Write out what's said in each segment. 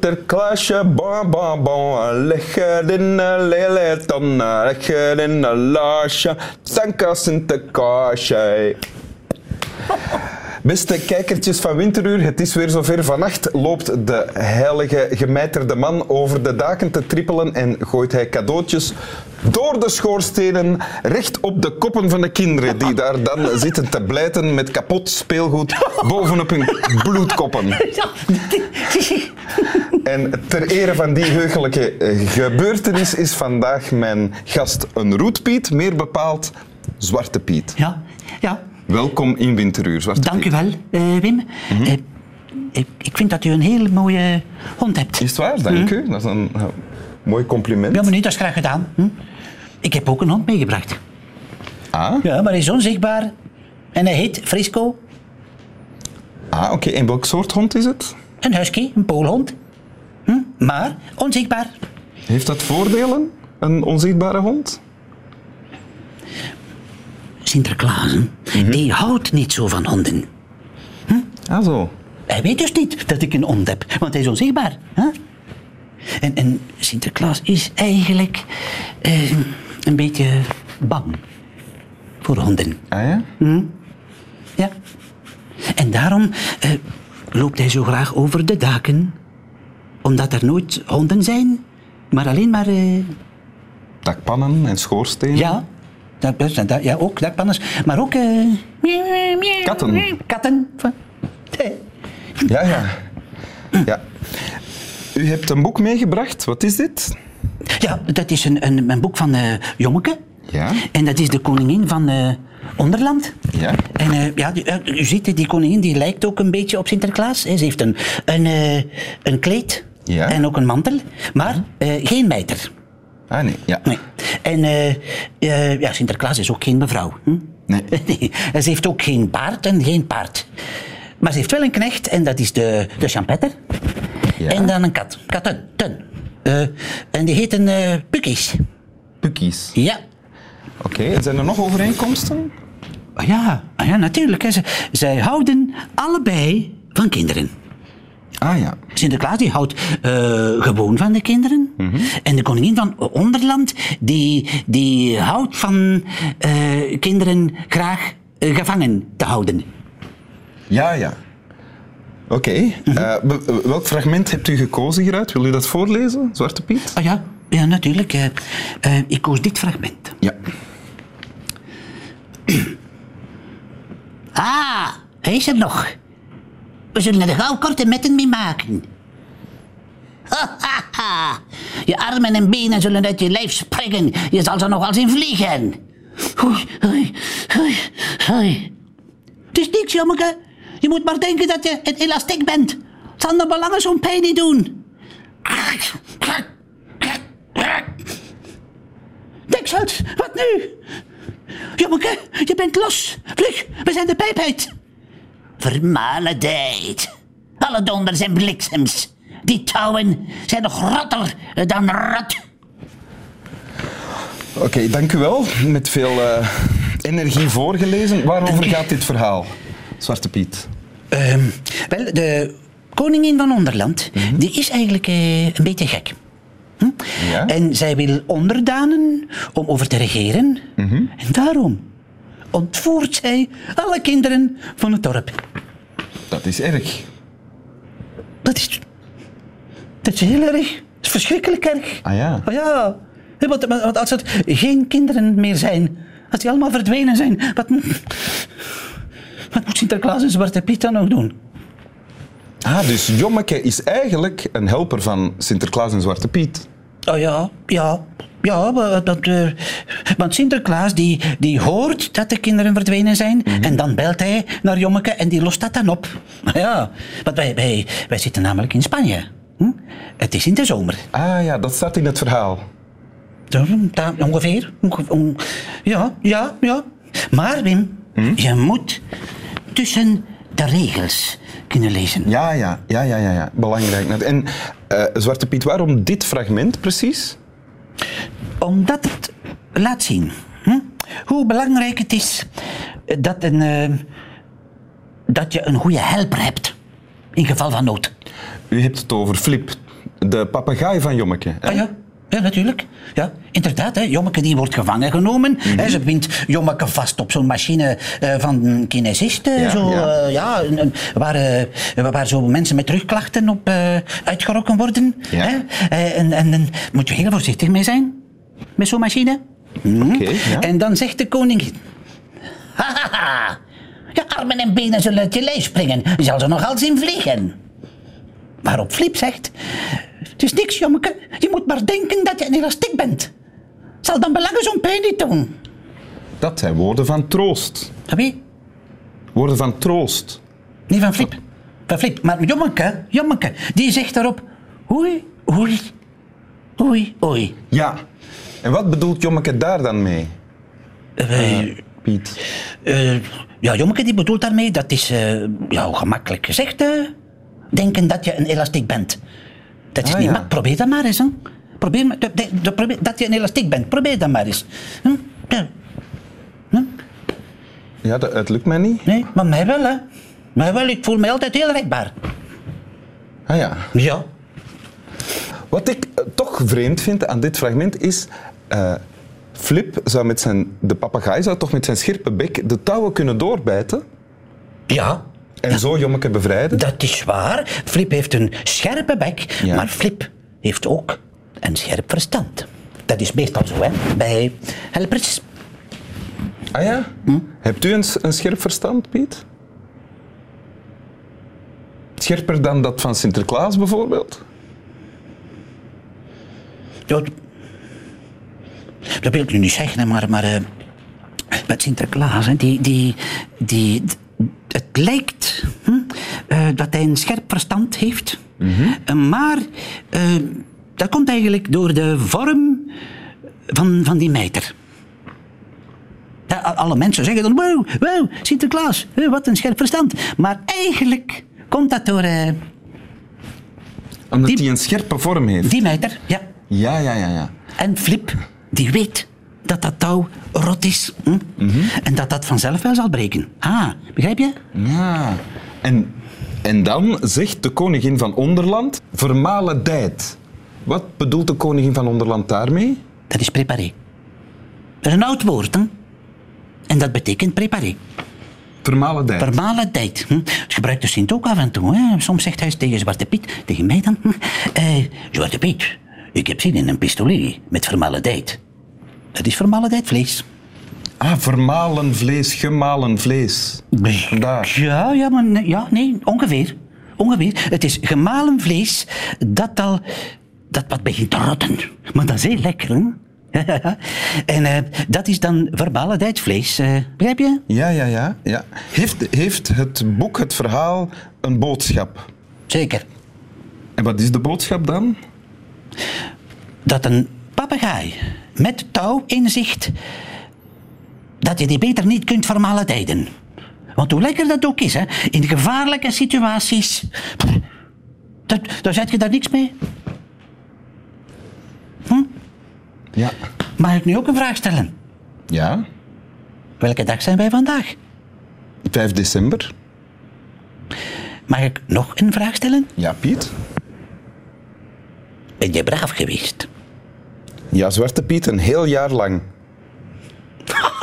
Sinterklaasje, bon, bon, bon, leg het in een lelijton, leg het in een laasje, Sanka Sinterklaasje. Beste kijkertjes van Winteruur, het is weer zover. Vannacht loopt de heilige gemijterde man over de daken te trippelen en gooit hij cadeautjes door de schoorstenen recht op de koppen van de kinderen die daar dan zitten te blijten met kapot speelgoed bovenop hun bloedkoppen. En ter ere van die heugelijke eh, gebeurtenis is vandaag mijn gast een roetpiet, meer bepaald Zwarte Piet. Ja, ja. Welkom in Winteruur, Zwarte Dank u Piet. wel, eh, Wim. Eh, ik, ik vind dat u een hele mooie hond hebt. Is het waar? Dank u. Dat is een mooi compliment. Ja, maar niet, dat is graag gedaan. Hm? Ik heb ook een hond meegebracht. Ah, Ja, maar hij is onzichtbaar. En hij heet Frisco. ah oké. En welk soort hond is het? Een husky, een poolhond. Hm? Maar onzichtbaar. Heeft dat voordelen, een onzichtbare hond? Sinterklaas, hè, die houdt niet zo van honden. Ah, zo. Hij weet dus niet dat ik een hond heb, want hij is onzichtbaar. Hè? En, en Sinterklaas is eigenlijk eh, een beetje bang voor honden. Ah ja? Ja. En daarom eh, loopt hij zo graag over de daken, omdat er nooit honden zijn, maar alleen maar. eh, Dakpannen en schoorstenen? ja, dat, dat, ja, ook dakpanners, maar ook. eh, Katten. Katten. Ja, ja. ja. U hebt een boek meegebracht. Wat is dit? Ja, dat is een, een, een boek van eh Jommeke. Ja. En dat is de koningin van eh, Onderland. Ja. En ja, die, u ziet, die koningin die lijkt ook een beetje op Sinterklaas. hè. Ze heeft een, een, een kleed Ja. en ook een mantel, maar eh, geen mijter. Ah, nee. Ja. Nee. En eh, eh, ja, Sinterklaas is ook geen mevrouw. Hm? Nee. nee. Ze heeft ook geen baard en geen paard. Maar ze heeft wel een knecht en dat is de, de champetter. Ja. En dan een kat. Katten. Ten. Eh, en die heten eh Pukkies. Pukkies. Ja. Oké, zijn er nog overeenkomsten? Ah Ja, ah ja, natuurlijk. Hè. Zij houden allebei van kinderen. Ah ja. Sinterklaas die houdt eh, gewoon van de kinderen. En de koningin van Onderland die, die houdt van eh, kinderen graag eh, gevangen te houden. Ja, ja. Oké. Be- welk fragment hebt u gekozen hieruit? Wil u dat voorlezen, Zwarte Piet? Ah ja, ja natuurlijk. ik koos dit fragment. Ja. Ah, hij is er nog. We zullen er gauw korte metten mee maken. Je armen en benen zullen uit je lijf springen. Je zal ze nog wel zien vliegen. Oei, oei, oei, oei. Het is niks, jommeke. Je moet maar denken dat je een elastiek bent. Het zal nog wel langer zo'n pijn niet doen. Deksels, wat nu? Jommeke, je bent los. Vlug, we zijn de pijp uit. Vermaledijd. Alle donders en bliksems. Die touwen zijn nog rotter dan rot. Oké, dank u wel. Met veel eh, energie voorgelezen. Waarover gaat dit verhaal, Zwarte Piet? Ehm, wel, de koningin van Onderland, die is eigenlijk eh, een beetje gek. Hm? Ja? En zij wil onderdanen om over te regeren. En daarom ontvoert zij alle kinderen van het dorp. Dat is erg. Dat is... Dat is heel erg. Dat is verschrikkelijk erg. Ah ja. Oh ja. Want, want als het geen kinderen meer zijn, als die allemaal verdwenen zijn, wat, moet- wat moet Sinterklaas en Zwarte Piet dan nog doen? Ah, dus Jommeke is eigenlijk een helper van Sinterklaas en Zwarte Piet. Oh ja, ja. Ja, maar dat, eh, want Sinterklaas die, die hoort dat de kinderen verdwenen zijn en dan belt hij naar Jommeke en die lost dat dan op. Ja, want wij, wij, wij zitten namelijk in Spanje. Hm? Het is in de zomer. Ah ja, dat staat in het verhaal. Ongeveer. Onge- on- ja, ja, ja. Maar Wim, je moet tussen de regels kunnen lezen. Ja, ja, ja, ja, ja. ja. Belangrijk. En eh, Zwarte Piet, waarom dit fragment precies? Omdat het laat zien hm, hoe belangrijk het is dat, een, eh, dat je een goede helper hebt. In geval van nood. u hebt het over Flip, de papegaai van Jommeke. Ah ja, ja natuurlijk. Ja, inderdaad, hè. Jommeke die wordt gevangen genomen. Mhm. hè, ze bindt Jommeke vast op zo'n machine eh, van een kinesist. eh, Ja, zo, ja. eh, ja, waar, waar zo mensen met rugklachten op uitgerokken worden. Ja. Hè. En, en dan moet je heel voorzichtig mee zijn. Met zo'n machine. Hm. Oké, ja. En dan zegt de koningin... Hahaha, je armen en benen zullen uit je lijf springen. Je zal ze nogal zien vliegen. Waarop Flip zegt... Het is niks, jommeke. Je moet maar denken dat je een elastiek bent. Zal dan belangen zo'n pijn niet doen. Dat zijn woorden van troost. Van wie? Woorden van troost. Niet van Flip. Van Flip. Maar jommeke, jommeke, die zegt daarop... Oei, oei, oei, oei. Ja. En wat bedoelt Jommeke daar dan mee, Eh, Piet? eh, ja, jommeke die bedoelt daarmee, dat is ja, gemakkelijk gezegd, denken dat je een elastiek bent. Dat is Ah, niet ja. Probeer dat maar eens, hè. Probeer, maar- de- de- de- probeer dat je een elastiek bent. Probeer dat maar eens. Hm? Ja. Ja, dat, het lukt mij niet. Nee, maar mij wel, hè. Mij wel, ik voel me altijd heel rekbaar. Ah ja. Ja. Wat ik eh, toch vreemd vind aan dit fragment is... eh, Flip zou met zijn... De papegaai zou toch met zijn scherpe bek de touwen kunnen doorbijten Ja, en zo Jommeke bevrijden? dat is waar. Flip heeft een scherpe bek, Ja. maar Flip heeft ook een scherp verstand. Dat is meestal zo, hè, bij helpers. Ah ja? Hebt u een, een scherp verstand, Piet? Scherper dan dat van Sinterklaas bijvoorbeeld? Ja, dat wil ik nu niet zeggen, maar, maar eh, met Sinterklaas, hè, die, die, die, het lijkt hm, eh, dat hij een scherp verstand heeft, Eh, maar eh, dat komt eigenlijk door de vorm van, van die mijter. A- alle mensen zeggen dan, wow, wow, Sinterklaas, wat een scherp verstand. Maar eigenlijk komt dat door Omdat hij een scherpe vorm heeft. die mijter, ja. Ja, ja, ja, ja. En Flip, die weet dat dat touw rot is. Hm? Mhm. En dat dat vanzelf wel zal breken. Ah, begrijp je? Ja. En, en dan zegt de koningin van Onderland, vermalendijt. Wat bedoelt de koningin van Onderland daarmee? Dat is préparé. Dat is een oud woord, hè? En dat betekent préparé. Vermalendijt. Vermalen tijd. Hm? Dat gebruikt de Sint ook af en toe. Hè? Soms zegt hij tegen Zwarte Piet, tegen mij dan. hm, eh, Zwarte Piet, ik heb zin in een pistolet met vermalen Dat is vermalen vlees. ah, vermalen vlees, gemalen vlees. Vandaar. Ja, ja, maar nee, ja, nee, ongeveer. Ongeveer. Het is gemalen vlees dat al dat wat begint te rotten. Maar dat is heel lekker, hè? en eh, dat is dan verbale vlees, eh, begrijp je? Ja, ja, ja. ja. Heeft, heeft het boek, het verhaal, een boodschap? Zeker. En wat is de boodschap dan? Dat een papegaai met touw in zicht, dat je die beter niet kunt vermalendijden. Want hoe lekker dat ook is, hè, in gevaarlijke situaties, dat, daar zet je daar niks mee. Ja. Mag ik nu ook een vraag stellen? Ja, Welke dag zijn wij vandaag? 5 december. Mag ik nog een vraag stellen? Ja, Piet? Ben je braaf geweest? Ja, Zwarte Piet, een heel jaar lang.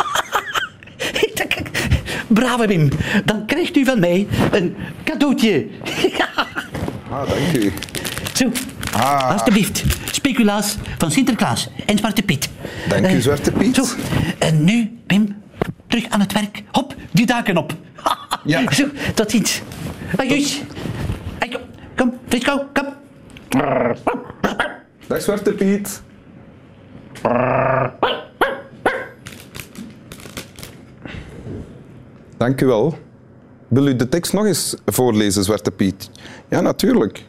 Brave Wim, dan krijgt u van mij een cadeautje. Ah, dank u. Zo, Ah. alstublieft. Speculaas van Sinterklaas en Zwarte Piet. Dank u, Eh, Zwarte Piet. Zo, en nu, Wim, terug aan het werk. Hop, die daken op. Ja. Zo, tot ziens. Kom, kom, Frisco, kom. Dag Zwarte Piet. Dank u wel. Wil u de tekst nog eens voorlezen, Zwarte Piet? Ja, natuurlijk.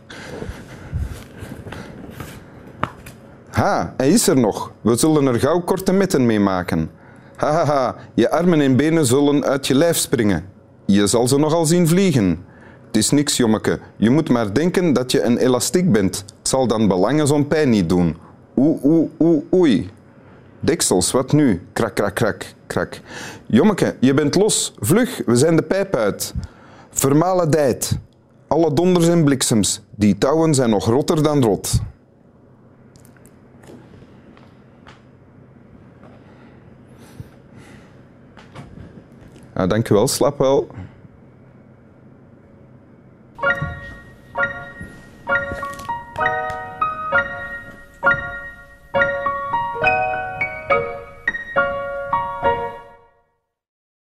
Ha, hij is er nog. We zullen er gauw korte metten mee maken. Ha, ha, ha, je armen en benen zullen uit je lijf springen. Je zal ze nogal zien vliegen. Het is niks, jommeke. Je moet maar denken dat je een elastiek bent. Het zal dan belangen zo'n pijn niet doen. Oe, oe, oe, oei. Deksels, wat nu? Krak, krak, krak, krak. Jommeke, je bent los. Vlug, we zijn de pijp uit. Vermalendijt. Alle donders en bliksems. Die touwen zijn nog rotter dan rot. Nou, dankjewel, slaap wel.